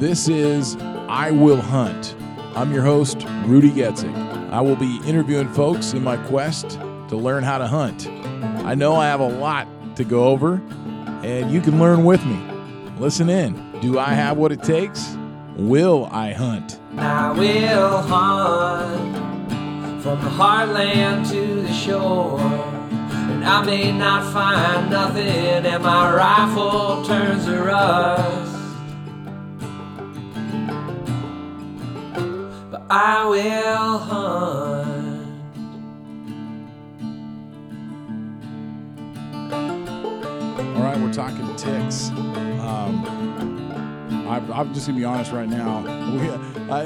This is I Will Hunt. I'm your host, Rudy Getzig. I will be interviewing folks in my quest to learn how to hunt. I know I have a lot to go over, and you can learn with me. Listen in. Do I have what it takes? Will I hunt? I will hunt from the heartland to the shore. And I may not find nothing, and my rifle turns to rust. I will hunt. All right, we're talking ticks. Um, I'm, I'm just gonna be honest right now. We, I,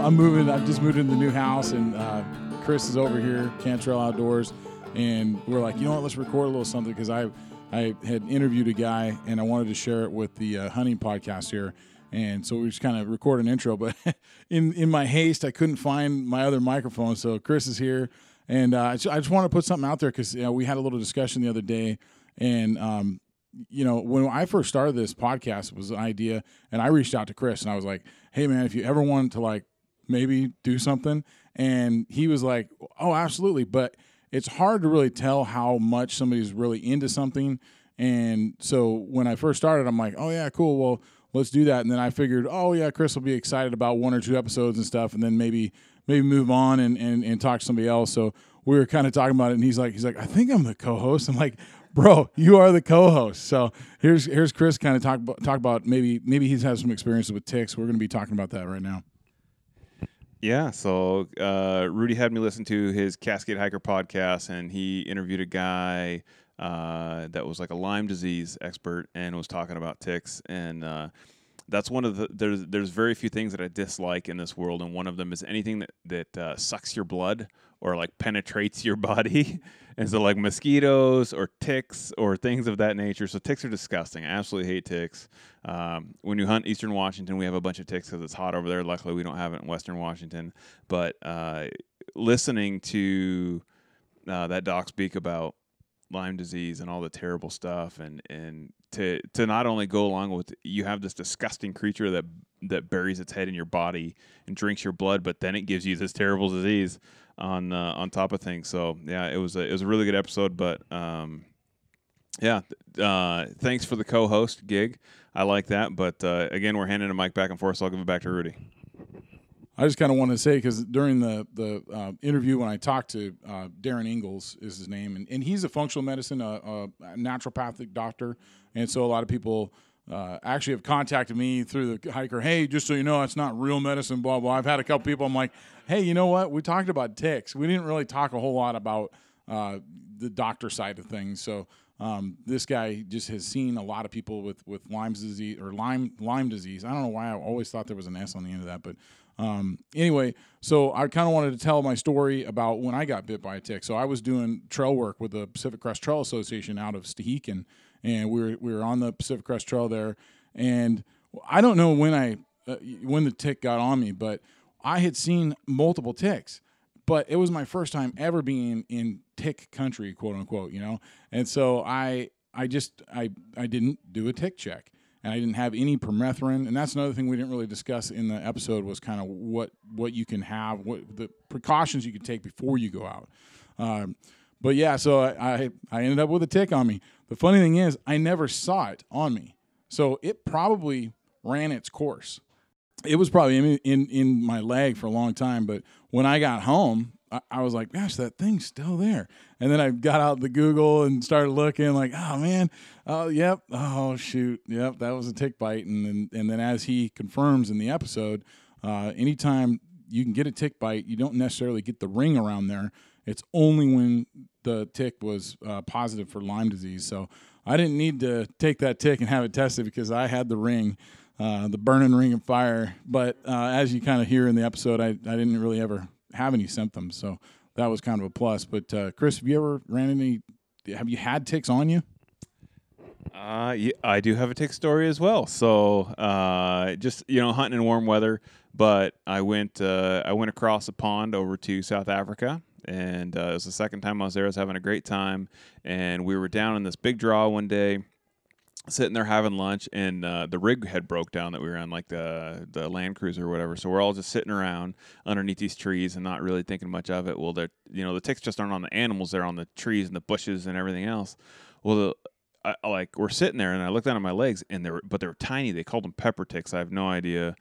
I'm moving. I've just moved into the new house, and uh, Chris is over here, Cantrell Outdoors, and we're like, you know what? Let's record a little something because I, I had interviewed a guy, and I wanted to share it with the uh, hunting podcast here. And so we just kind of record an intro, but in in my haste, I couldn't find my other microphone. So Chris is here, and uh, I just, want to put something out there because you know, we had a little discussion the other day, and um, you know, when I first started this podcast, was an idea, and I reached out to Chris, and I was like, "Hey, man, if you ever wanted to like maybe do something," and he was like, "Oh, absolutely," but it's hard to really tell how much somebody's really into something, and so when I first started, I'm like, "Oh yeah, cool, well." Let's do that, and then I figured, oh yeah, Chris will be excited about one or two episodes and stuff, and then maybe maybe move on and, and, and talk to somebody else. So we were kind of talking about it, and he's like, he's like, I think I'm the co-host. I'm like, bro, you are the co-host. So here's here's Chris kind of talk talk about maybe maybe he's had some experiences with ticks. We're going to be talking about that right now. Yeah, so uh, Rudy had me listen to his Cascade Hiker podcast, and he interviewed a guy uh, that was like a Lyme disease expert and was talking about ticks. And uh, that's one of the there's there's very few things that I dislike in this world, and one of them is anything that that uh, sucks your blood or like penetrates your body. and so like mosquitoes or ticks or things of that nature. So ticks are disgusting. I absolutely hate ticks. Um, when you hunt Eastern Washington, we have a bunch of ticks because it's hot over there. Luckily, we don't have it in Western Washington. But uh, listening to uh, that doc speak about Lyme disease and all the terrible stuff, and and to to not only go along with you have this disgusting creature that that buries its head in your body and drinks your blood, but then it gives you this terrible disease on uh, on top of things. So yeah, it was a, it was a really good episode. But um, yeah, uh, thanks for the co-host gig. I like that. But uh, again, we're handing the mic back and forth, so I'll give it back to Rudy. I just kind of want to say because during the the uh, interview when I talked to uh, Darin Ingels is his name, and, and he's a functional medicine, a, a naturopathic doctor, and so a lot of people uh, actually have contacted me through the hiker. Hey, just so you know, it's not real medicine. Blah blah. I've had a couple people. I'm like, hey, you know what? We talked about ticks. We didn't really talk a whole lot about uh, the doctor side of things. So um, this guy just has seen a lot of people with with Lyme's disease or Lyme Lyme disease. I don't know why I always thought there was an S on the end of that, but um, anyway, so I kind of wanted to tell my story about when I got bit by a tick. So I was doing trail work with the Pacific Crest Trail Association out of Stehekin, and we were we were on the Pacific Crest Trail there, and I don't know when I uh, when the tick got on me, but I had seen multiple ticks, but it was my first time ever being in tick country, quote unquote, you know, and so I I just I I didn't do a tick check and I didn't have any permethrin. And that's another thing we didn't really discuss in the episode was kind of what what you can have, what the precautions you can take before you go out. Um, but yeah, so I, I, I ended up with a tick on me. The funny thing is, I never saw it on me, so it probably ran its course. It was probably in in, in my leg for a long time, but when I got home, I, was like, gosh, that thing's still there. And then I got out the Google and started looking, like, oh man, oh yep, oh shoot, yep, that was a tick bite. And then and then as he confirms in the episode, uh, anytime you can get a tick bite, you don't necessarily get the ring around there. It's only when the tick was uh, positive for Lyme disease. So I didn't need to take that tick and have it tested because I had the ring. Uh, the burning ring of fire. But uh, as you kind of hear in the episode, I, I didn't really ever have any symptoms. So that was kind of a plus. But uh, Chris, have you ever ran any? Have you had ticks on you? Uh, yeah, I do have a tick story as well. So, uh, just you know, hunting in warm weather. But I went, uh, I went across a pond over to South Africa, and uh, it was the second time I was there. I was having a great time, and we were down in this big draw one day. Sitting there having lunch, and uh, the rig had broke down that we were on, like the the Land Cruiser or whatever. So we're all just sitting around underneath these trees and not really thinking much of it. Well, they're you know the ticks just aren't on the animals; they're on the trees and the bushes and everything else. Well, the, I, like we're sitting there, and I looked down at my legs, and they were but they were tiny. They called them pepper ticks. I have no idea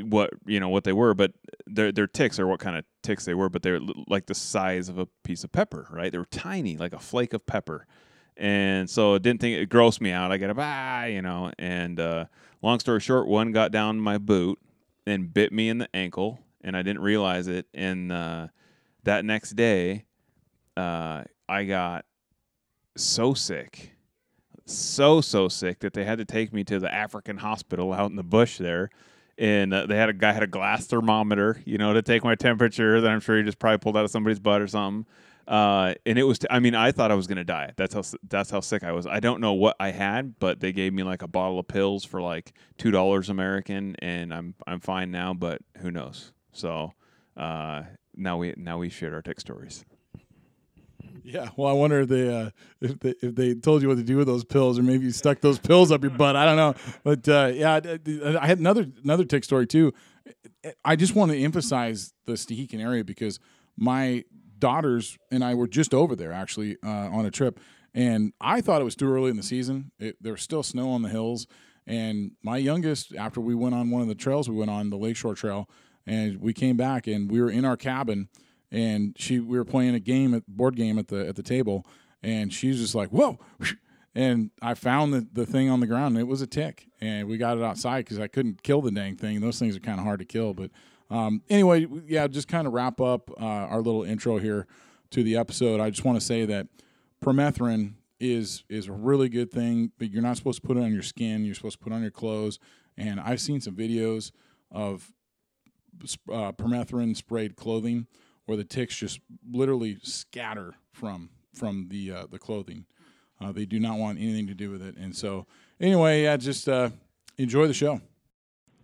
what you know what they were, but they're they're ticks or what kind of ticks they were, but they're like the size of a piece of pepper, right? They were tiny, like a flake of pepper and so it didn't think it grossed me out. I got a ah, you know. And uh, long story short, one got down my boot and bit me in the ankle, and I didn't realize it. And uh, that next day, uh, I got so sick, so so sick that they had to take me to the African hospital out in the bush there. And uh, they had a guy had a glass thermometer, you know, to take my temperature. That I'm sure he just probably pulled out of somebody's butt or something uh, and it was, t- I mean, I thought I was going to die. That's how, that's how sick I was. I don't know what I had, but they gave me like a bottle of pills for like $2 American and I'm, I'm fine now, but who knows? So, uh, now we, now we shared our tick stories. Yeah, well, I wonder if they uh, if they if they told you what to do with those pills, or maybe you stuck those pills up your butt. I don't know, but uh, yeah, I had another another tick story too. I just want to emphasize the Stehekin area because my daughters and I were just over there actually uh, on a trip, and I thought it was too early in the season. It, there was still snow on the hills, and my youngest, after we went on one of the trails, we went on the Lakeshore Trail, and we came back and we were in our cabin, and she we were playing a game at board game at the at the table, and she's just like whoa. And I found the, the thing on the ground, and it was a tick. And we got it outside because I couldn't kill the dang thing. Those things are kind of hard to kill. But um, anyway, yeah, just kind of wrap up uh, our little intro here to the episode. I just want to say that permethrin is is a really good thing, but you're not supposed to put it on your skin. You're supposed to put it on your clothes. And I've seen some videos of uh, permethrin sprayed clothing where the ticks just literally scatter from from the uh, the clothing. Uh, they do not want anything to do with it. And so, anyway, yeah, just uh, enjoy the show.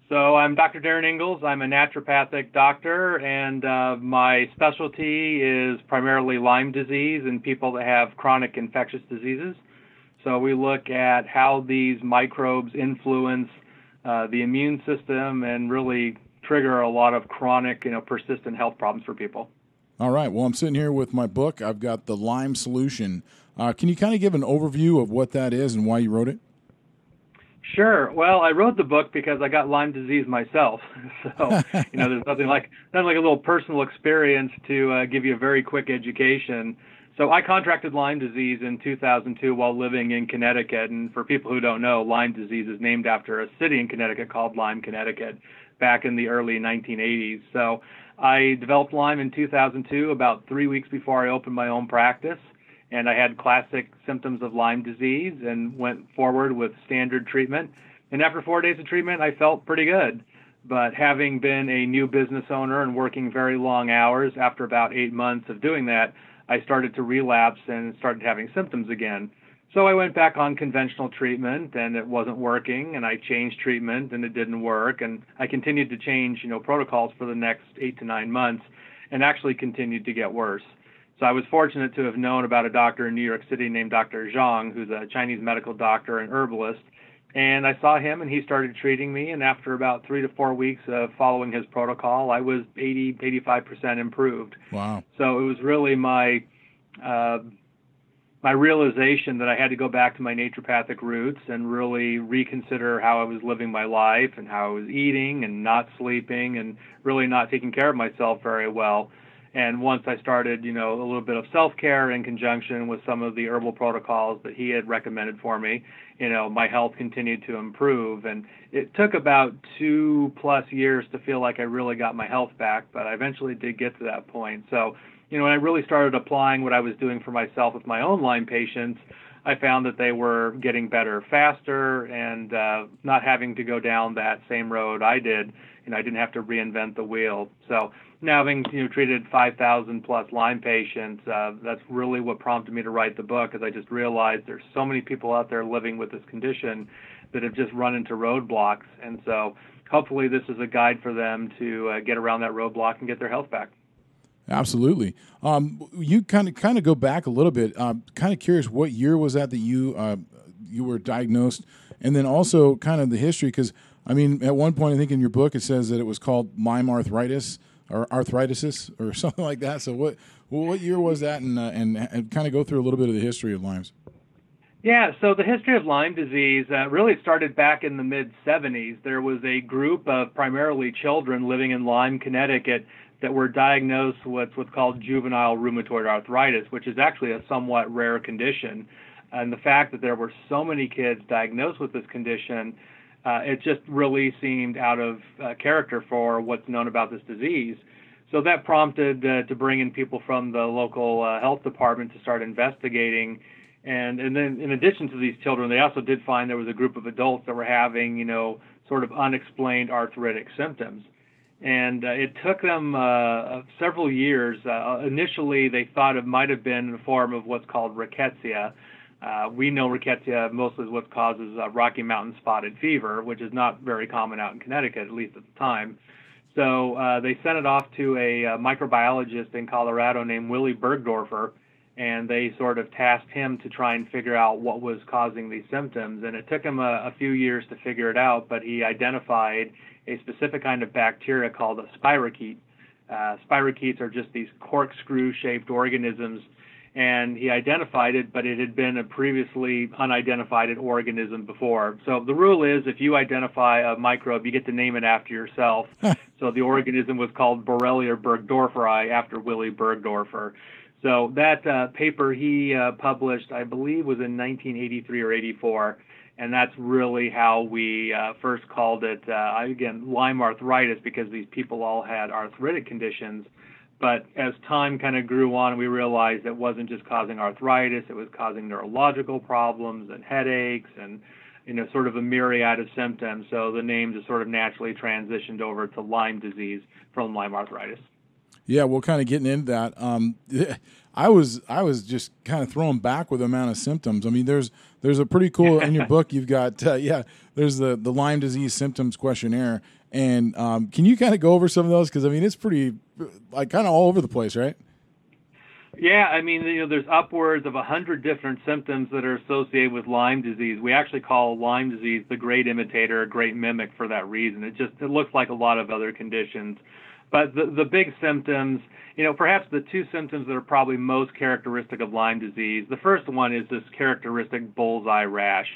So I'm Dr. Darin Ingels. I'm a naturopathic doctor, and uh, my specialty is primarily Lyme disease and people that have chronic infectious diseases. So we look at how these microbes influence uh, the immune system and really trigger a lot of chronic, you know, persistent health problems for people. All right. Well, I'm sitting here with my book. I've got the Lyme Solution. Uh, can you kind of give an overview of what that is and why you wrote it? Sure. Well, I wrote the book because I got Lyme disease myself. So, you know, there's nothing like nothing like a little personal experience to uh, give you a very quick education. So, I contracted Lyme disease in 2002 while living in Connecticut. And for people who don't know, Lyme disease is named after a city in Connecticut called Lyme, Connecticut, back in the early 1980s. So, I developed Lyme in 2002, about three weeks before I opened my own practice and I had classic symptoms of Lyme disease and went forward with standard treatment. And after four days of treatment, I felt pretty good. But having been a new business owner and working very long hours, after about eight months of doing that, I started to relapse and started having symptoms again. So I went back on conventional treatment and it wasn't working and I changed treatment and it didn't work and I continued to change, you know, protocols for the next 8 to 9 months and actually continued to get worse. So I was fortunate to have known about a doctor in New York City named Dr. Zhang, who's a Chinese medical doctor and herbalist. And I saw him and he started treating me. And after about three to four weeks of following his protocol, I was 80, 85% improved. Wow. So it was really my, uh, my realization that I had to go back to my naturopathic roots and really reconsider how I was living my life and how I was eating and not sleeping and really not taking care of myself very well. And once I started, you know, a little bit of self-care in conjunction with some of the herbal protocols that he had recommended for me, you know, my health continued to improve. And it took about two plus years to feel like I really got my health back, but I eventually did get to that point. So, you know, when I really started applying what I was doing for myself with my own Lyme patients, I found that they were getting better faster and uh, not having to go down that same road I did. You know, I didn't have to reinvent the wheel. So now having you know treated 5,000 plus Lyme patients, uh, that's really what prompted me to write the book. Because I just realized there's so many people out there living with this condition that have just run into roadblocks, and so hopefully this is a guide for them to uh, get around that roadblock and get their health back. Absolutely. Um, you kind of kind of go back a little bit. Uh, kind of curious, what year was that that you uh, you were diagnosed, and then also kind of the history because I mean, at one point I think in your book it says that it was called Lyme arthritis or arthritis or something like that. So what what year was that, and uh, and, and kind of go through a little bit of the history of Lyme's. Yeah, so the history of Lyme disease uh, really started back in the mid 70s. There was a group of primarily children living in Lyme, Connecticut, that were diagnosed with what's called juvenile rheumatoid arthritis, which is actually a somewhat rare condition. And the fact that there were so many kids diagnosed with this condition, uh, it just really seemed out of uh, character for what's known about this disease. So that prompted uh, to bring in people from the local uh, health department to start investigating and and then in addition to these children, they also did find there was a group of adults that were having, you know, sort of unexplained arthritic symptoms. And uh, it took them uh, several years. Initially, they thought it might have been in the form of what's called rickettsia. Uh, we know rickettsia mostly is what causes uh, Rocky Mountain spotted fever, which is not very common out in Connecticut, at least at the time. So uh, they sent it off to a, a microbiologist in Colorado named Willy Burgdorfer, and they sort of tasked him to try and figure out what was causing these symptoms. And it took him a, a few years to figure it out, but he identified a specific kind of bacteria called a spirochete. Uh, spirochetes are just these corkscrew-shaped organisms, and he identified it, but it had been a previously unidentified organism before. So the rule is, if you identify a microbe, you get to name it after yourself. so the organism was called Borrelia burgdorferi after Willy Burgdorfer. So that uh, paper he uh, published, I believe, was in 1983 or 84, and that's really how we uh, first called it uh, again Lyme arthritis because these people all had arthritic conditions. But as time kind of grew on, we realized it wasn't just causing arthritis; it was causing neurological problems and headaches and you know sort of a myriad of symptoms. So the name just sort of naturally transitioned over to Lyme disease from Lyme arthritis. Yeah, well, kind of getting into that. Um, I was I was just kind of thrown back with the amount of symptoms. I mean, there's there's a pretty cool in your book. You've got uh, yeah, there's the the Lyme disease symptoms questionnaire, and um, can you kind of go over some of those? Because I mean, it's pretty like kind of all over the place, right? Yeah, I mean, you know, there's upwards of a hundred different symptoms that are associated with Lyme disease. We actually call Lyme disease the great imitator, a great mimic for that reason. It just it looks like a lot of other conditions. But the, the big symptoms, you know, perhaps the two symptoms that are probably most characteristic of Lyme disease, the first one is this characteristic bullseye rash.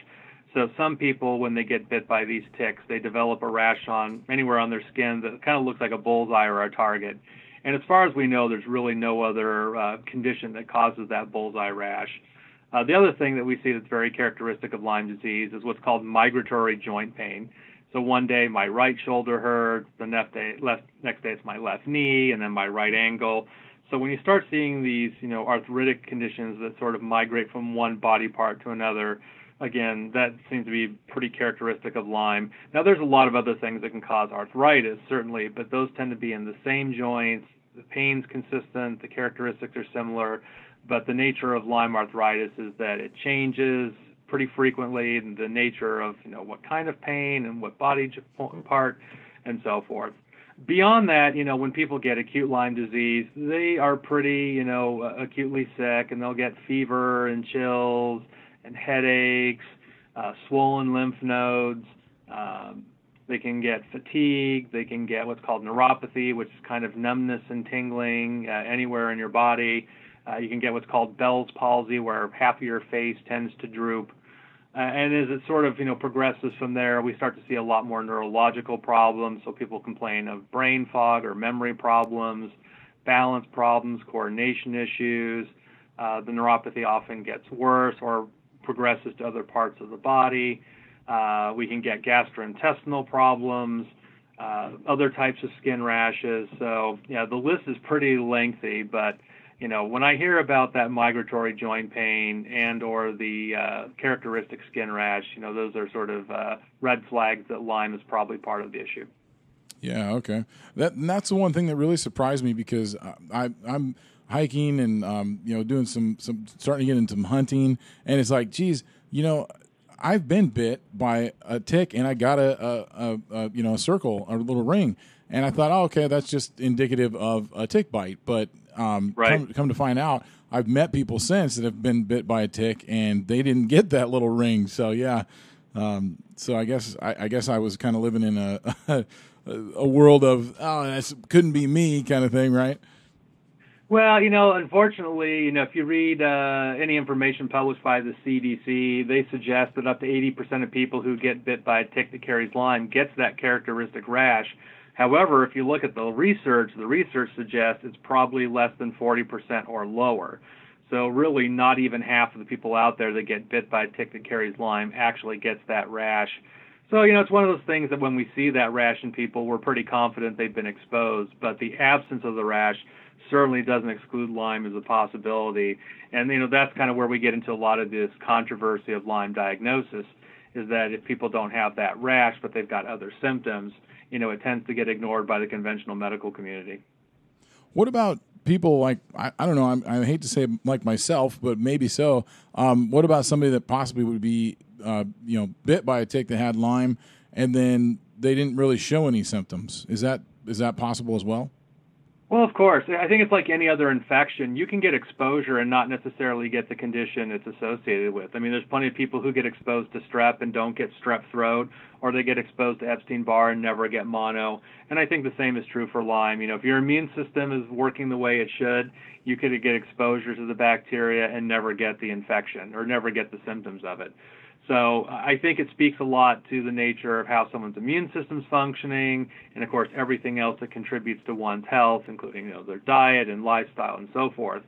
So some people, when they get bit by these ticks, they develop a rash on anywhere on their skin that kind of looks like a bullseye or a target. And as far as we know, there's really no other uh, condition that causes that bullseye rash. Uh, the other thing that we see that's very characteristic of Lyme disease is what's called migratory joint pain. So one day my right shoulder hurts, the next day, left, next day it's my left knee, and then my right ankle. So when you start seeing these, you know, arthritic conditions that sort of migrate from one body part to another, again, that seems to be pretty characteristic of Lyme. Now there's a lot of other things that can cause arthritis, certainly, but those tend to be in the same joints. The pain's consistent, the characteristics are similar, but the nature of Lyme arthritis is that it changes pretty frequently and the nature of you know what kind of pain and what body part and so forth. Beyond that, you know, when people get acute Lyme disease, they are pretty, you know, acutely sick and they'll get fever and chills and headaches, uh, swollen lymph nodes. Um, they can get fatigue. They can get what's called neuropathy, which is kind of numbness and tingling uh, anywhere in your body. Uh, you can get what's called Bell's palsy, where half of your face tends to droop. Uh, and as it sort of you know progresses from there, we start to see a lot more neurological problems. So people complain of brain fog or memory problems, balance problems, coordination issues. Uh, the neuropathy often gets worse or progresses to other parts of the body. Uh, we can get gastrointestinal problems, uh, other types of skin rashes. So yeah, the list is pretty lengthy, but you know, when I hear about that migratory joint pain and or the uh, characteristic skin rash, you know, those are sort of uh, red flags that Lyme is probably part of the issue. Yeah, okay. That that's the one thing that really surprised me because I, I am hiking and um, you know doing some some starting to get into some hunting and it's like, geez, you know, I've been bit by a tick and I got a, a, a, a you know a circle, a little ring, and I thought, oh, okay, that's just indicative of a tick bite, but um, Right. come, come to find out, I've met people since that have been bit by a tick, and they didn't get that little ring. So yeah, um, so I guess I, I guess I was kind of living in a a world of oh, that couldn't be me kind of thing, right? Well, you know, unfortunately, you know, if you read uh, any information published by the CDC, they suggest that up to 80% of people who get bit by a tick that carries Lyme gets that characteristic rash. However, if you look at the research, the research suggests it's probably less than 40% or lower. So really, not even half of the people out there that get bit by a tick that carries Lyme actually gets that rash. So, you know, it's one of those things that when we see that rash in people, we're pretty confident they've been exposed. But the absence of the rash certainly doesn't exclude Lyme as a possibility. And, you know, that's kind of where we get into a lot of this controversy of Lyme diagnosis is that if people don't have that rash, but they've got other symptoms, you know, it tends to get ignored by the conventional medical community. What about people like I, I don't know I'm, i hate to say like myself, but maybe so. Um, what about somebody that possibly would be uh, you know bit by a tick that had Lyme and then they didn't really show any symptoms? Is that is that possible as well? Well, of course. I think it's like any other infection. You can get exposure and not necessarily get the condition it's associated with. I mean, there's plenty of people who get exposed to strep and don't get strep throat, or they get exposed to Epstein Barr and never get mono. And I think the same is true for Lyme. You know, if your immune system is working the way it should, you could get exposure to the bacteria and never get the infection or never get the symptoms of it. So I think it speaks a lot to the nature of how someone's immune system's functioning, and of course everything else that contributes to one's health, including you know their diet and lifestyle and so forth.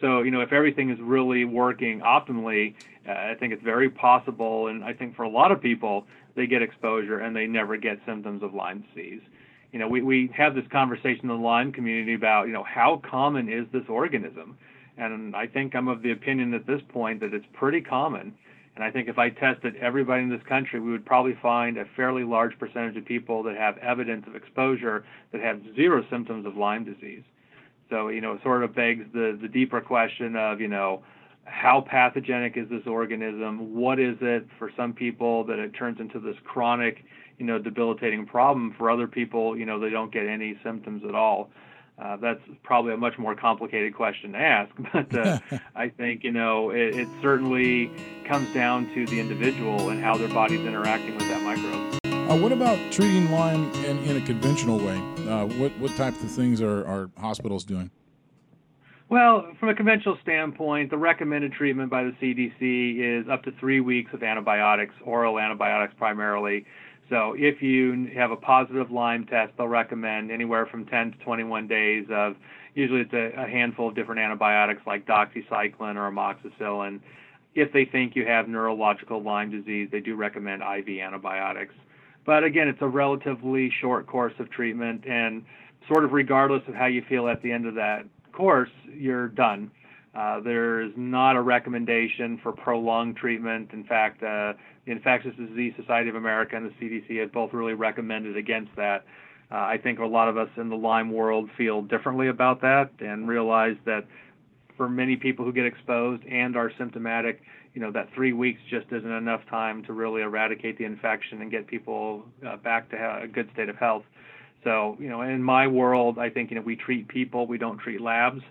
So you know if everything is really working optimally, uh, I think it's very possible, and I think for a lot of people they get exposure and they never get symptoms of Lyme disease. You know we we have this conversation in the Lyme community about you know how common is this organism, and I think I'm of the opinion at this point that it's pretty common. And I think if I tested everybody in this country, we would probably find a fairly large percentage of people that have evidence of exposure that have zero symptoms of Lyme disease. So, you know, it sort of begs the, the deeper question of, you know, how pathogenic is this organism? What is it for some people that it turns into this chronic, you know, debilitating problem? For other people, you know, they don't get any symptoms at all. Uh, that's probably a much more complicated question to ask, but uh, I think you know it, it, certainly comes down to the individual and how their body's interacting with that microbe. Uh, what about treating Lyme in, in a conventional way? Uh, what what types of things are, are hospitals doing? Well, from a conventional standpoint, the recommended treatment by the CDC is up to three weeks of antibiotics, oral antibiotics primarily. So if you have a positive Lyme test, they'll recommend anywhere from 10 to 21 days of usually it's a, a handful of different antibiotics like doxycycline or amoxicillin. If they think you have neurological Lyme disease, they do recommend IV antibiotics. But again, it's a relatively short course of treatment, and sort of regardless of how you feel at the end of that course, you're done. Uh, there is not a recommendation for prolonged treatment. In fact, uh, the Infectious Disease Society of America and the CDC have both really recommended against that. Uh, I think a lot of us in the Lyme world feel differently about that and realize that for many people who get exposed and are symptomatic, you know, that three weeks just isn't enough time to really eradicate the infection and get people uh, back to a good state of health. So, you know, in my world, I think, you know, we treat people, we don't treat labs.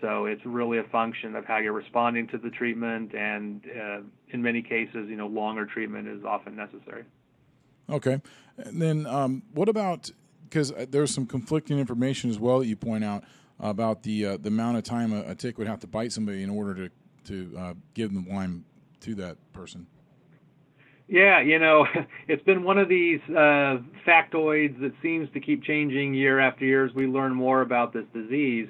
So it's really a function of how you're responding to the treatment, and uh, in many cases, you know, longer treatment is often necessary. Okay, and then um, what about because uh, there's some conflicting information as well that you point out about the uh, the amount of time a, a, tick would have to bite somebody in order to to uh, give them Lyme to that person. Yeah, you know, it's been one of these uh, factoids that seems to keep changing year after year as we learn more about this disease.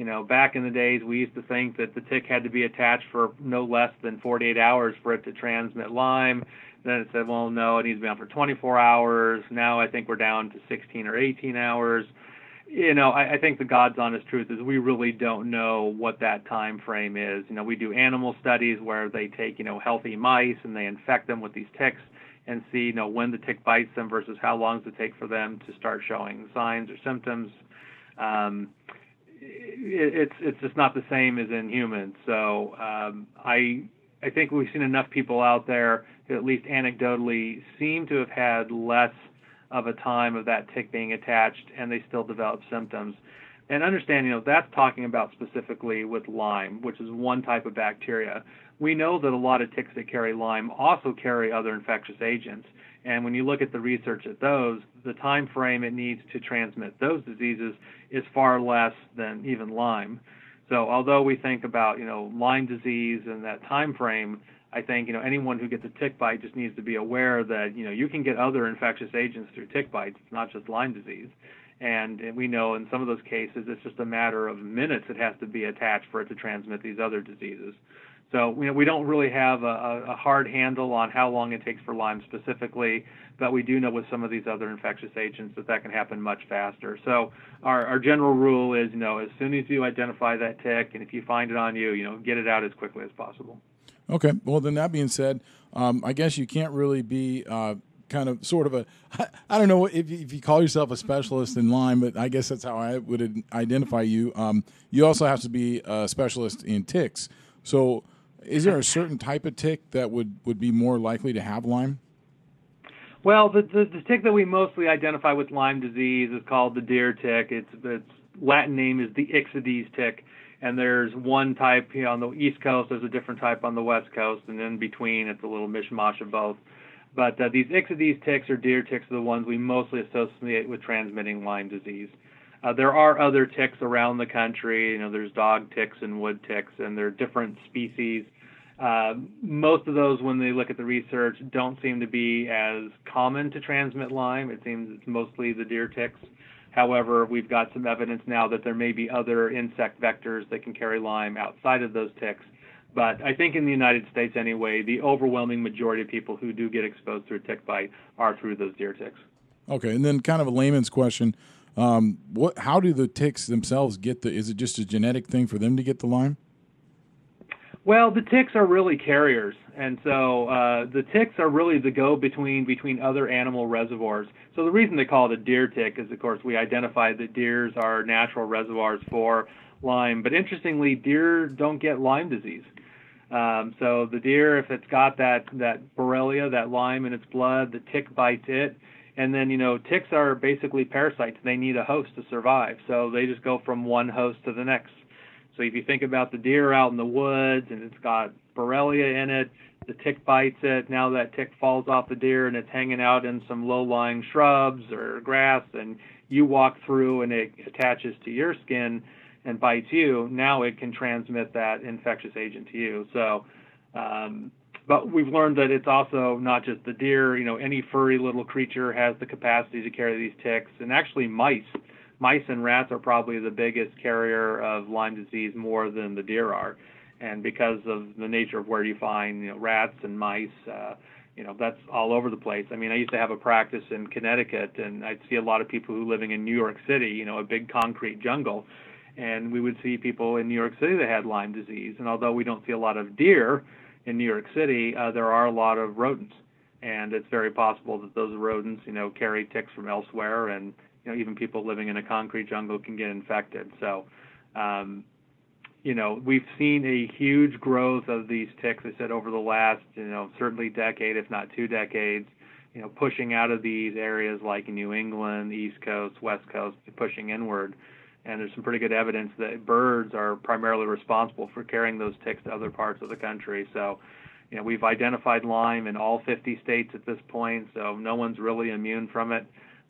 You know, back in the days, we used to think that the tick had to be attached for no less than 48 hours for it to transmit Lyme. Then it said, well, no, it needs to be on for 24 hours. Now I think we're down to 16 or 18 hours. You know, I, I think the God's honest truth is we really don't know what that time frame is. You know, we do animal studies where they take, you know, healthy mice and they infect them with these ticks and see, you know, when the tick bites them versus how long does it take for them to start showing signs or symptoms. Um, it's it's just not the same as in humans. So um, I I think we've seen enough people out there who at least anecdotally seem to have had less of a time of that tick being attached, and they still develop symptoms. And understand, you know, that's talking about specifically with Lyme, which is one type of bacteria. We know that a lot of ticks that carry Lyme also carry other infectious agents. And when you look at the research at those, the time frame it needs to transmit those diseases is far less than even Lyme. So although we think about, you know, Lyme disease and that time frame, I think, you know, anyone who gets a tick bite just needs to be aware that, you know, you can get other infectious agents through tick bites, it's not just Lyme disease. And we know in some of those cases it's just a matter of minutes it has to be attached for it to transmit these other diseases. So you know, we don't really have a, a hard handle on how long it takes for Lyme specifically, but we do know with some of these other infectious agents that that can happen much faster. So our, our general rule is, you know, as soon as you identify that tick, and if you find it on you, you know, get it out as quickly as possible. Okay. Well, then that being said, um, I guess you can't really be uh, kind of sort of a I don't know if if you call yourself a specialist in Lyme, but I guess that's how I would identify you. Um, you also have to be a specialist in ticks. So is there a certain type of tick that would, would be more likely to have Lyme? Well, the, the, the tick that we mostly identify with Lyme disease is called the deer tick. Its its Latin name is the Ixodes tick, and there's one type you know, on the east coast. There's a different type on the west coast, and in between, it's a little mishmash of both. But uh, these Ixodes ticks or deer ticks are the ones we mostly associate with transmitting Lyme disease. Uh, there are other ticks around the country. You know, there's dog ticks and wood ticks, and they're different species. Uh, most of those, when they look at the research, don't seem to be as common to transmit Lyme. It seems it's mostly the deer ticks. However, we've got some evidence now that there may be other insect vectors that can carry Lyme outside of those ticks. But I think in the United States, anyway, the overwhelming majority of people who do get exposed through a tick bite are through those deer ticks. Okay, and then kind of a layman's question: um, What? How do the ticks themselves get the? Is it just a genetic thing for them to get the Lyme? Well, the ticks are really carriers, and so uh, the ticks are really the go between other animal reservoirs. So the reason they call it a deer tick is, of course, we identified that deers are natural reservoirs for Lyme. But interestingly, deer don't get Lyme disease. Um, so the deer, if it's got that that Borrelia, that Lyme in its blood, the tick bites it, and then you know ticks are basically parasites. They need a host to survive, so they just go from one host to the next. So if you think about the deer out in the woods and it's got Borrelia in it, the tick bites it. Now that tick falls off the deer and it's hanging out in some low-lying shrubs or grass, and you walk through and it attaches to your skin and bites you. Now it can transmit that infectious agent to you. So, um, but we've learned that it's also not just the deer. You know, any furry little creature has the capacity to carry these ticks, and actually mice mice and rats are probably the biggest carrier of Lyme disease more than the deer are. And because of the nature of where you find, you know, rats and mice, uh, you know, that's all over the place. I mean, I used to have a practice in Connecticut, and I'd see a lot of people who living in New York City, you know, a big concrete jungle, and we would see people in New York City that had Lyme disease. And although we don't see a lot of deer in New York City, uh, there are a lot of rodents, and it's very possible that those rodents, you know, carry ticks from elsewhere, and you know, even people living in a concrete jungle can get infected. So, um, you know, we've seen a huge growth of these ticks. I said over the last, you know, certainly decade, if not two decades. You know, pushing out of these areas like New England, East Coast, West Coast, pushing inward. And there's some pretty good evidence that birds are primarily responsible for carrying those ticks to other parts of the country. So, you know, we've identified Lyme in all 50 states at this point, so no one's really immune from it.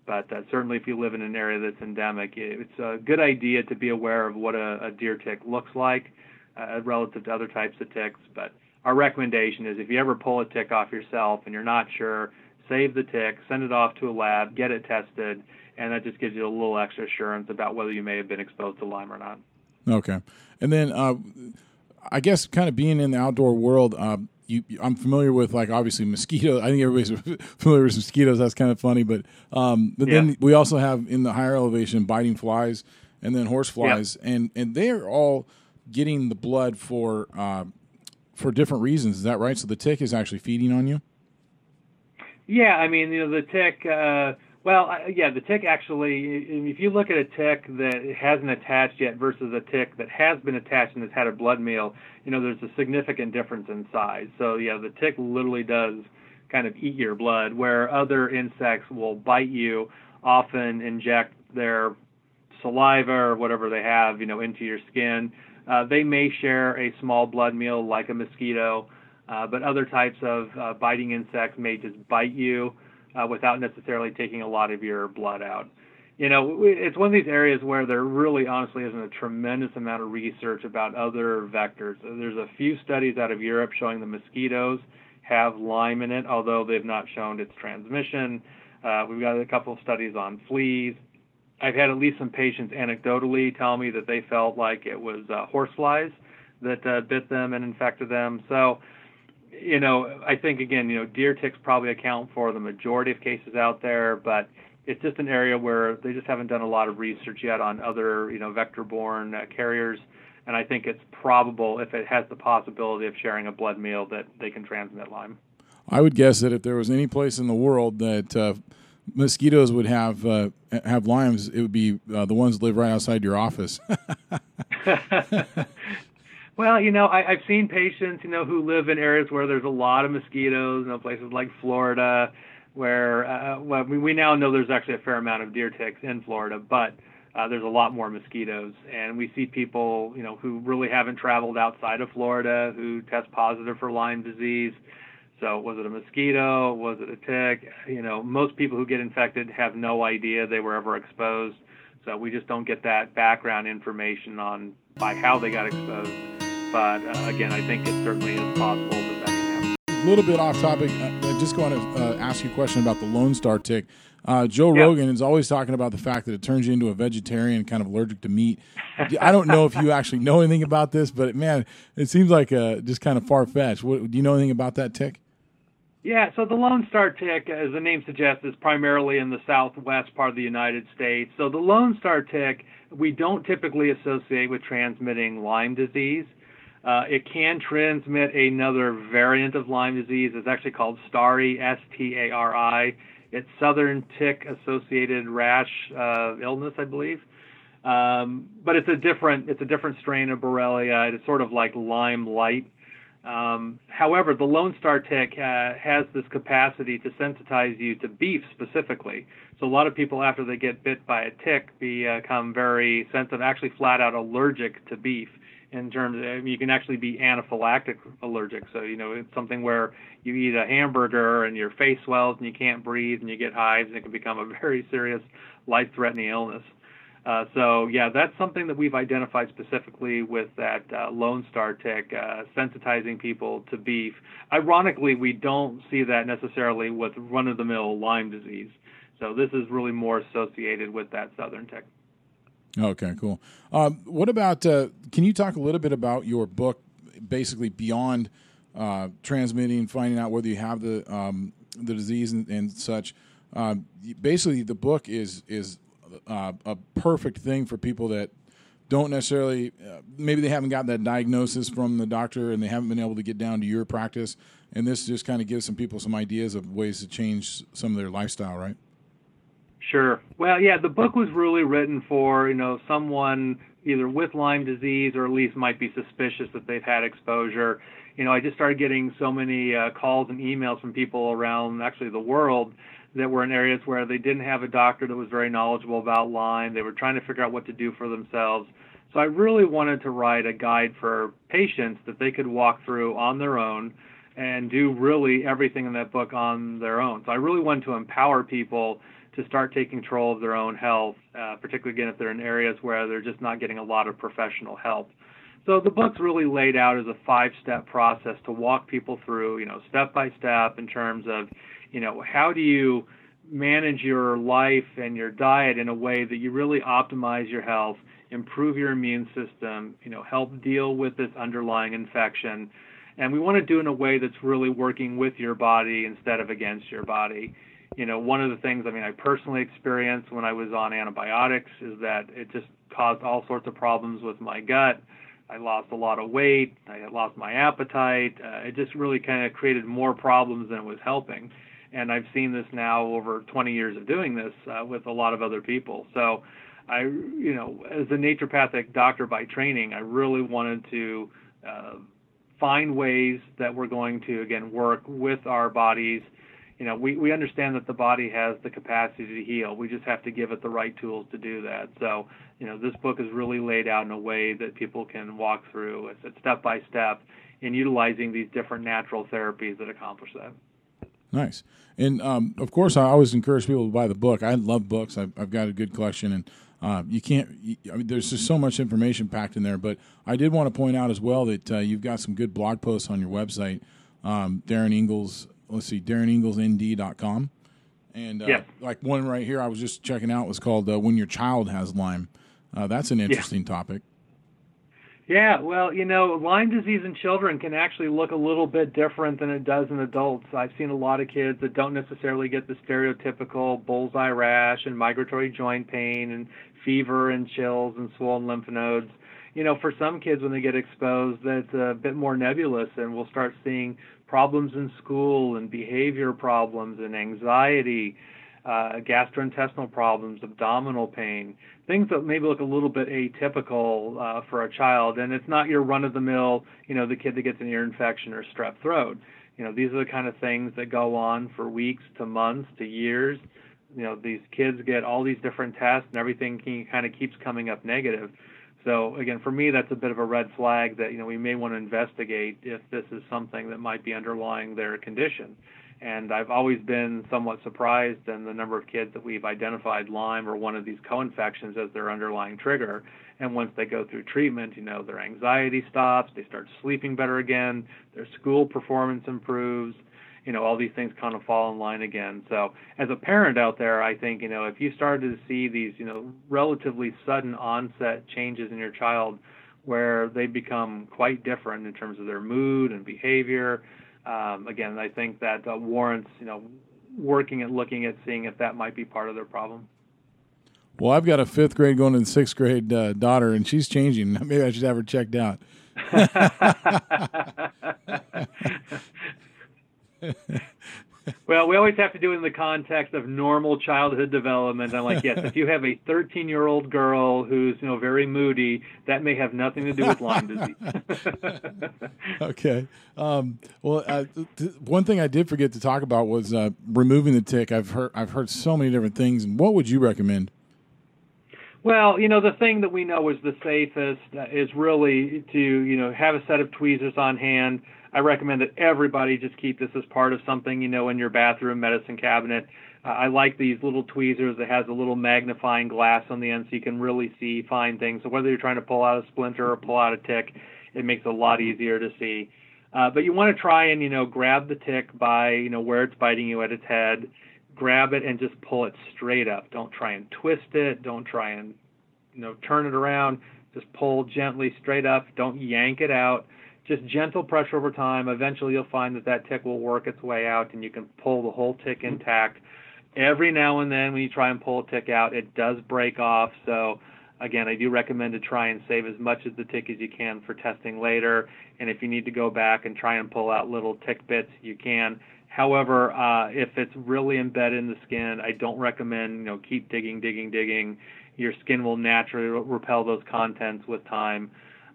But uh, certainly, if you live in an area that's endemic, it's a good idea to be aware of what a, a deer tick looks like uh, relative to other types of ticks. But our recommendation is if you ever pull a tick off yourself and you're not sure, save the tick, send it off to a lab, get it tested, and that just gives you a little extra assurance about whether you may have been exposed to Lyme or not. Okay. And then uh, I guess kind of being in the outdoor world, uh, you, I'm familiar with like obviously mosquitoes. I think everybody's familiar with mosquitoes. That's kind of funny, but um, but yeah. then we also have in the higher elevation biting flies and then horse flies, yeah. and and they're all getting the blood for uh, for different reasons. Is that right? So the tick is actually feeding on you. Yeah, I mean, you know, the tick. Uh, well, yeah, the tick actually, if you look at a tick that hasn't attached yet versus a tick that has been attached and has had a blood meal, you know, there's a significant difference in size. So, yeah, the tick literally does kind of eat your blood, where other insects will bite you, often inject their saliva or whatever they have, you know, into your skin. Uh, they may share a small blood meal like a mosquito, uh, but other types of uh, biting insects may just bite you uh, without necessarily taking a lot of your blood out. You know, it's one of these areas where there really honestly isn't a tremendous amount of research about other vectors. There's a few studies out of Europe showing the mosquitoes have Lyme in it, although they've not shown its transmission. Uh, we've got a couple of studies on fleas. I've had at least some patients anecdotally tell me that they felt like it was uh, horseflies that uh, bit them and infected them. So, you know, I think again, you know, deer ticks probably account for the majority of cases out there, but it's just an area where they just haven't done a lot of research yet on other, you know, vector-borne uh, carriers. And I think it's probable, if it has the possibility of sharing a blood meal, that they can transmit Lyme. I would guess that if there was any place in the world that uh, mosquitoes would have uh, have Lyme's, it would be uh, the ones that live right outside your office. well, you know, I, I've seen patients, you know, who live in areas where there's a lot of mosquitoes, you know, places like Florida, where uh, well, we now know there's actually a fair amount of deer ticks in Florida, but uh, there's a lot more mosquitoes, and we see people, you know, who really haven't traveled outside of Florida who test positive for Lyme disease. So was it a mosquito? Was it a tick? You know, most people who get infected have no idea they were ever exposed. So we just don't get that background information on by how they got exposed. But uh, again, I think it certainly is possible that that can happen. A little bit off topic. Uh, I just want to uh, ask you a question about the Lone Star tick. Uh, Joe. Rogan is always talking about the fact that it turns you into a vegetarian, kind of allergic to meat. I don't know if you actually know anything about this, but man, it seems like uh, just kind of far fetched. Do you know anything about that tick? Yeah, so the Lone Star tick, as the name suggests, is primarily in the southwest part of the United States. So the Lone Star tick, we don't typically associate with transmitting Lyme disease. Uh, it can transmit another variant of Lyme disease. It's actually called Stari, S-T-A-R-I. It's Southern Tick Associated Rash uh, illness, I believe. Um, but it's a different it's a different strain of Borrelia. It's sort of like Lyme light. Um, however, the Lone Star tick uh, has this capacity to sensitize you to beef specifically. So a lot of people, after they get bit by a tick, become very sensitive, actually flat out allergic to beef. In terms, of, you can actually be anaphylactic allergic. So you know it's something where you eat a hamburger and your face swells and you can't breathe and you get hives and it can become a very serious, life-threatening illness. Uh, so yeah, that's something that we've identified specifically with that uh, Lone Star tick, uh, sensitizing people to beef. Ironically, we don't see that necessarily with run-of-the-mill Lyme disease. So this is really more associated with that southern tick. Okay, cool. Um, what about? Uh, can you talk a little bit about your book, basically beyond uh, transmitting, finding out whether you have the um, the disease and, and such? Um, basically, the book is is uh, a perfect thing for people that don't necessarily uh, maybe they haven't gotten that diagnosis from the doctor and they haven't been able to get down to your practice and this just kind of gives some people some ideas of ways to change some of their lifestyle right sure well yeah the book was really written for you know someone either with lyme disease or at least might be suspicious that they've had exposure you know i just started getting so many uh, calls and emails from people around actually the world that were in areas where they didn't have a doctor that was very knowledgeable about Lyme. They were trying to figure out what to do for themselves. So I really wanted to write a guide for patients that they could walk through on their own and do really everything in that book on their own. So I really wanted to empower people to start taking control of their own health, uh, particularly again if they're in areas where they're just not getting a lot of professional help. So the book's really laid out as a five-step process to walk people through, you know, step by step in terms of you know, how do you manage your life and your diet in a way that you really optimize your health, improve your immune system, you know, help deal with this underlying infection. And we want to do in a way that's really working with your body instead of against your body. You know, one of the things I mean I personally experienced when I was on antibiotics is that it just caused all sorts of problems with my gut. I lost a lot of weight. I lost my appetite. Uh, it just really kind of created more problems than it was helping and I've seen this now over 20 years of doing this uh, with a lot of other people. So, I, you know, as a naturopathic doctor by training, I really wanted to uh, find ways that we're going to again work with our bodies, you know, we, we understand that the body has the capacity to heal. We just have to give it the right tools to do that. So, you know, this book is really laid out in a way that people can walk through. It's step by step in utilizing these different natural therapies that accomplish that. Nice. And um, of course, I always encourage people to buy the book. I love books. I've, I've got a good collection, and uh, you can't. I mean, there's just so much information packed in there. But I did want to point out as well that uh, you've got some good blog posts on your website, um, Darin Ingels let's see, DarinIngelsND.com. And uh, yes. like one right here, I was just checking out was called uh, "When Your Child Has Lyme." Uh, that's an interesting yeah. topic. Yeah, well, you know, Lyme disease in children can actually look a little bit different than it does in adults. I've seen a lot of kids that don't necessarily get the stereotypical bullseye rash and migratory joint pain and fever and chills and swollen lymph nodes. You know, for some kids, when they get exposed, that's a bit more nebulous, and we'll start seeing problems in school and behavior problems and anxiety, uh, gastrointestinal problems, abdominal pain, things that maybe look a little bit atypical uh, for a child. And it's not your run of the mill, you know, the kid that gets an ear infection or strep throat. You know, these are the kind of things that go on for weeks to months to years. You know, these kids get all these different tests and everything kind of keeps coming up negative. So again, for me, that's a bit of a red flag that you know we may want to investigate if this is something that might be underlying their condition. And I've always been somewhat surprised in the number of kids that we've identified Lyme or one of these co-infections as their underlying trigger. And once they go through treatment, you know, their anxiety stops, they start sleeping better again, their school performance improves, you know all these things kind of fall in line again. So as a parent out there i think you know if you started to see these you know relatively sudden onset changes in your child where they become quite different in terms of their mood and behavior um, again i think that uh, warrants you know working and looking at seeing if that might be part of their problem. Well i've got a fifth grade going to sixth grade uh, daughter and she's changing. Maybe i should have her checked out well, we always have to do it in the context of normal childhood development. I'm like, yes, if you have a 13 year old girl who's you know very moody, that may have nothing to do with Lyme disease. okay. Um, well, uh, th- one thing I did forget to talk about was uh, removing the tick. I've heard I've heard so many different things. And what would you recommend? Well, you know, the thing that we know is the safest is really to, you know, have a set of tweezers on hand I recommend that everybody just keep this as part of something, you know, in your bathroom medicine cabinet. Uh, I like these little tweezers that has a little magnifying glass on the end so you can really see fine things. So whether you're trying to pull out a splinter or pull out a tick, it makes it a lot easier to see. Uh, but you want to try and, you know, grab the tick by, you know, where it's biting you at its head. Grab it and just pull it straight up. Don't try and twist it. Don't try and, you know, turn it around. Just pull gently straight up. Don't yank it out just gentle pressure over time. Eventually, you'll find that that tick will work its way out, and you can pull the whole tick intact. Every now and then, when you try and pull a tick out, it does break off. So, again, I do recommend to try and save as much of the tick as you can for testing later. And if you need to go back and try and pull out little tick bits, you can. However, uh, if it's really embedded in the skin, I don't recommend you know keep digging, digging, digging. Your skin will naturally repel those contents with time.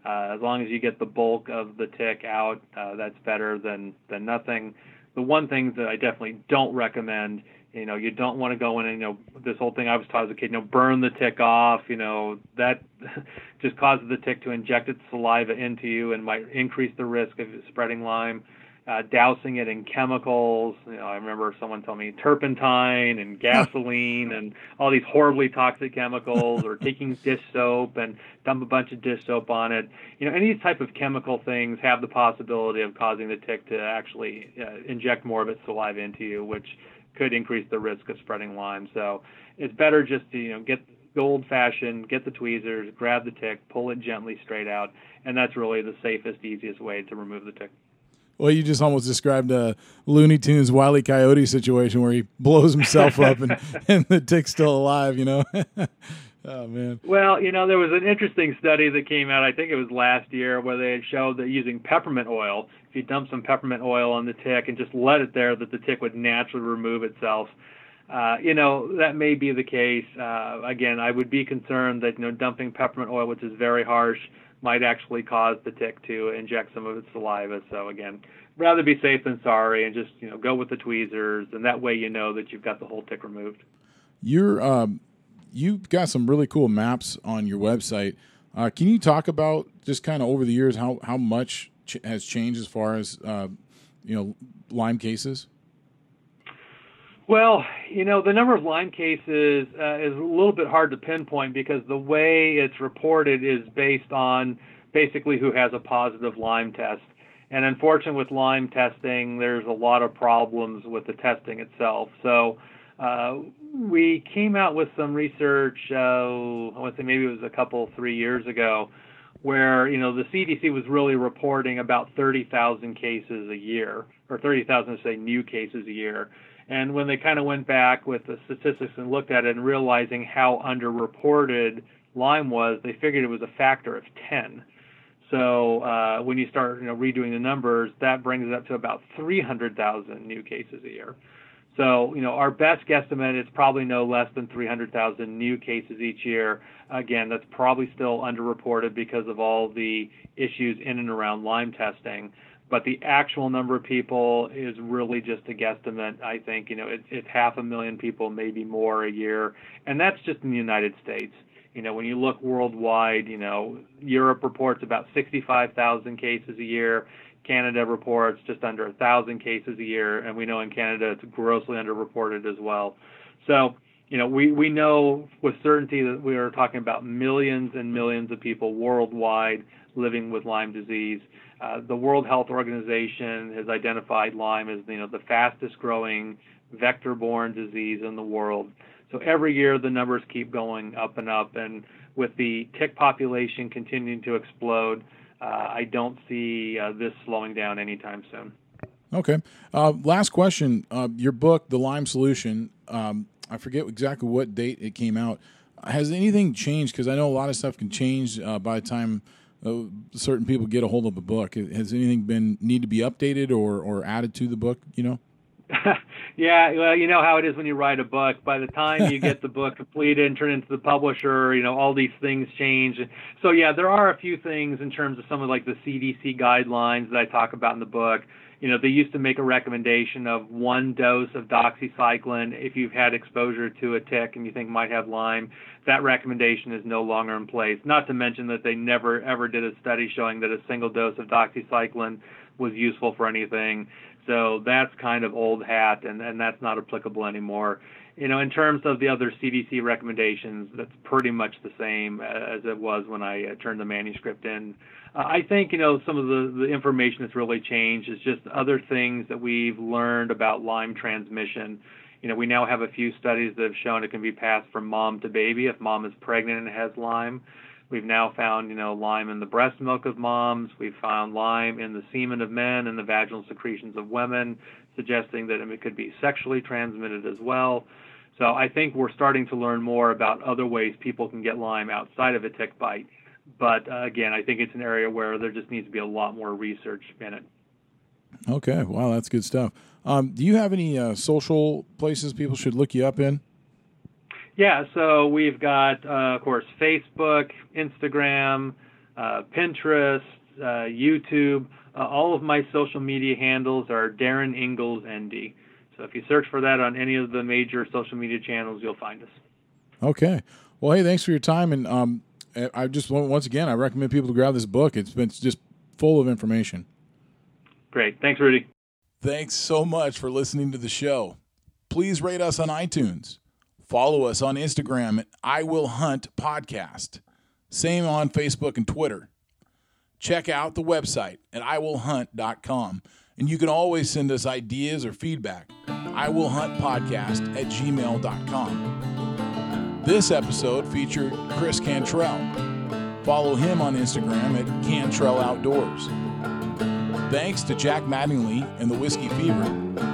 Uh, as long as you get the bulk of the tick out, uh, that's better than than nothing. The one thing that I definitely don't recommend, you know, you don't want to go in and you know this whole thing I was taught as a kid, you know, burn the tick off. You know that just causes the tick to inject its saliva into you and might increase the risk of spreading Lyme uh, dousing it in chemicals. You know, I remember someone told me turpentine and gasoline and all these horribly toxic chemicals, or taking dish soap and dump a bunch of dish soap on it. You know, any type of chemical things have the possibility of causing the tick to actually uh, inject more of its saliva into you, which could increase the risk of spreading Lyme. So it's better just to you know get old fashioned, get the tweezers, grab the tick, pull it gently straight out, and that's really the safest, easiest way to remove the tick. Well, you just almost described a Looney Tunes Wile E. Coyote situation where he blows himself up and, and the tick's still alive, you know? oh, man. Well, you know, there was an interesting study that came out, I think it was last year, where they had showed that using peppermint oil, if you dump some peppermint oil on the tick and just let it there, that the tick would naturally remove itself. Uh, you know, that may be the case. Uh, again, I would be concerned that, you know, dumping peppermint oil, which is very harsh, might actually cause the tick to inject some of its saliva. So again, rather be safe than sorry and just you know go with the tweezers, and that way you know that you've got the whole tick removed. You're um, you've got some really cool maps on your website. Uh, can you talk about just kind of over the years how how much ch- has changed as far as uh, you know Lyme cases? Well, you know, the number of Lyme cases uh, is a little bit hard to pinpoint because the way it's reported is based on basically who has a positive Lyme test. And unfortunately, with Lyme testing, there's a lot of problems with the testing itself. So uh, we came out with some research, uh, I want to say maybe it was a couple, three years ago, where you know the CDC was really reporting about 30,000 cases a year, or 30,000, say, new cases a year. And when they kind of went back with the statistics and looked at it and realizing how underreported Lyme was, they figured it was a factor of 10. So uh, when you start you know, redoing the numbers, that brings it up to about 300,000 new cases a year. So, you know, our best guesstimate is probably no less than 300,000 new cases each year. Again, that's probably still underreported because of all the issues in and around Lyme testing. But the actual number of people is really just a guesstimate. I think, you know, it, it's half a million people, maybe more a year. And that's just in the United States. You know, when you look worldwide, you know, Europe reports about 65,000 cases a year. Canada reports just under a thousand cases a year, and we know in Canada it's grossly underreported as well. So, you know, we, we know with certainty that we are talking about millions and millions of people worldwide living with Lyme disease. Uh, the World Health Organization has identified Lyme as you know the fastest growing vector-borne disease in the world. So every year the numbers keep going up and up, and with the tick population continuing to explode, uh, I don't see uh, this slowing down anytime soon. Okay. Uh, last question. Uh, your book, The Lyme Solution, um, I forget exactly what date it came out. Has anything changed? Because I know a lot of stuff can change uh, by the time uh, certain people get a hold of a book. Has anything been need to be updated or, or added to the book? You know. yeah, well, you know how it is when you write a book. By the time you get the book completed and turn it into the publisher, you know all these things change. So yeah, there are a few things in terms of some of like the CDC guidelines that I talk about in the book. You know, they used to make a recommendation of one dose of doxycycline if you've had exposure to a tick and you think might have Lyme. That recommendation is no longer in place. Not to mention that they never ever did a study showing that a single dose of doxycycline was useful for anything. So that's kind of old hat, and, and that's not applicable anymore. You know, in terms of the other CDC recommendations, that's pretty much the same as it was when I uh, turned the manuscript in. Uh, I think, you know, some of the, the information that's really changed is just other things that we've learned about Lyme transmission. You know, we now have a few studies that have shown it can be passed from mom to baby if mom is pregnant and has Lyme. We've now found, you know, Lyme in the breast milk of moms. We've found Lyme in the semen of men and the vaginal secretions of women, suggesting that it could be sexually transmitted as well. So I think we're starting to learn more about other ways people can get Lyme outside of a tick bite. But uh, again, I think it's an area where there just needs to be a lot more research in it. Okay, wow, that's good stuff. Um, do you have any uh, social places people should look you up in? Yeah, so we've got, uh, of course, Facebook, Instagram, uh, Pinterest, uh, YouTube. Uh, all of my social media handles are Darin Ingels ND. So if you search for that on any of the major social media channels, you'll find us. Okay. Well, hey, thanks for your time. And um, I just want once again, I recommend people to grab this book. It's been just full of information. Great. Thanks, Rudy. Thanks so much for listening to the show. Please rate us on iTunes. Follow us on Instagram at I Will Hunt Podcast. Same on Facebook and Twitter. Check out the website at iwillhunt.com. And you can always send us ideas or feedback. I will hunt podcast at gmail.com. This episode featured Chris Cantrell. Follow him on Instagram at Cantrell Outdoors. Thanks to Jack Mattingly and the Whiskey Fever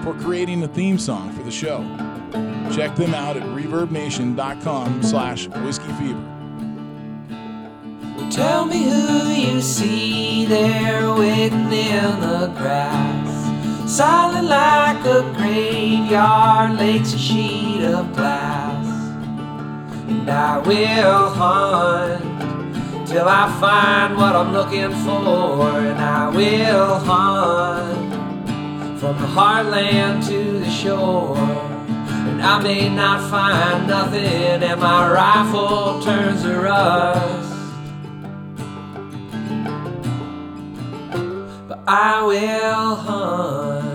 for creating the theme song for the show. Check them out at reverbnation.com slash whiskey fever. Tell me who you see there waiting in the grass. Silent like a graveyard, lake's a sheet of glass. And I will hunt till I find what I'm looking for. And I will hunt from the heartland to the shore. And I may not find nothing, and my rifle turns to rust. I will hunt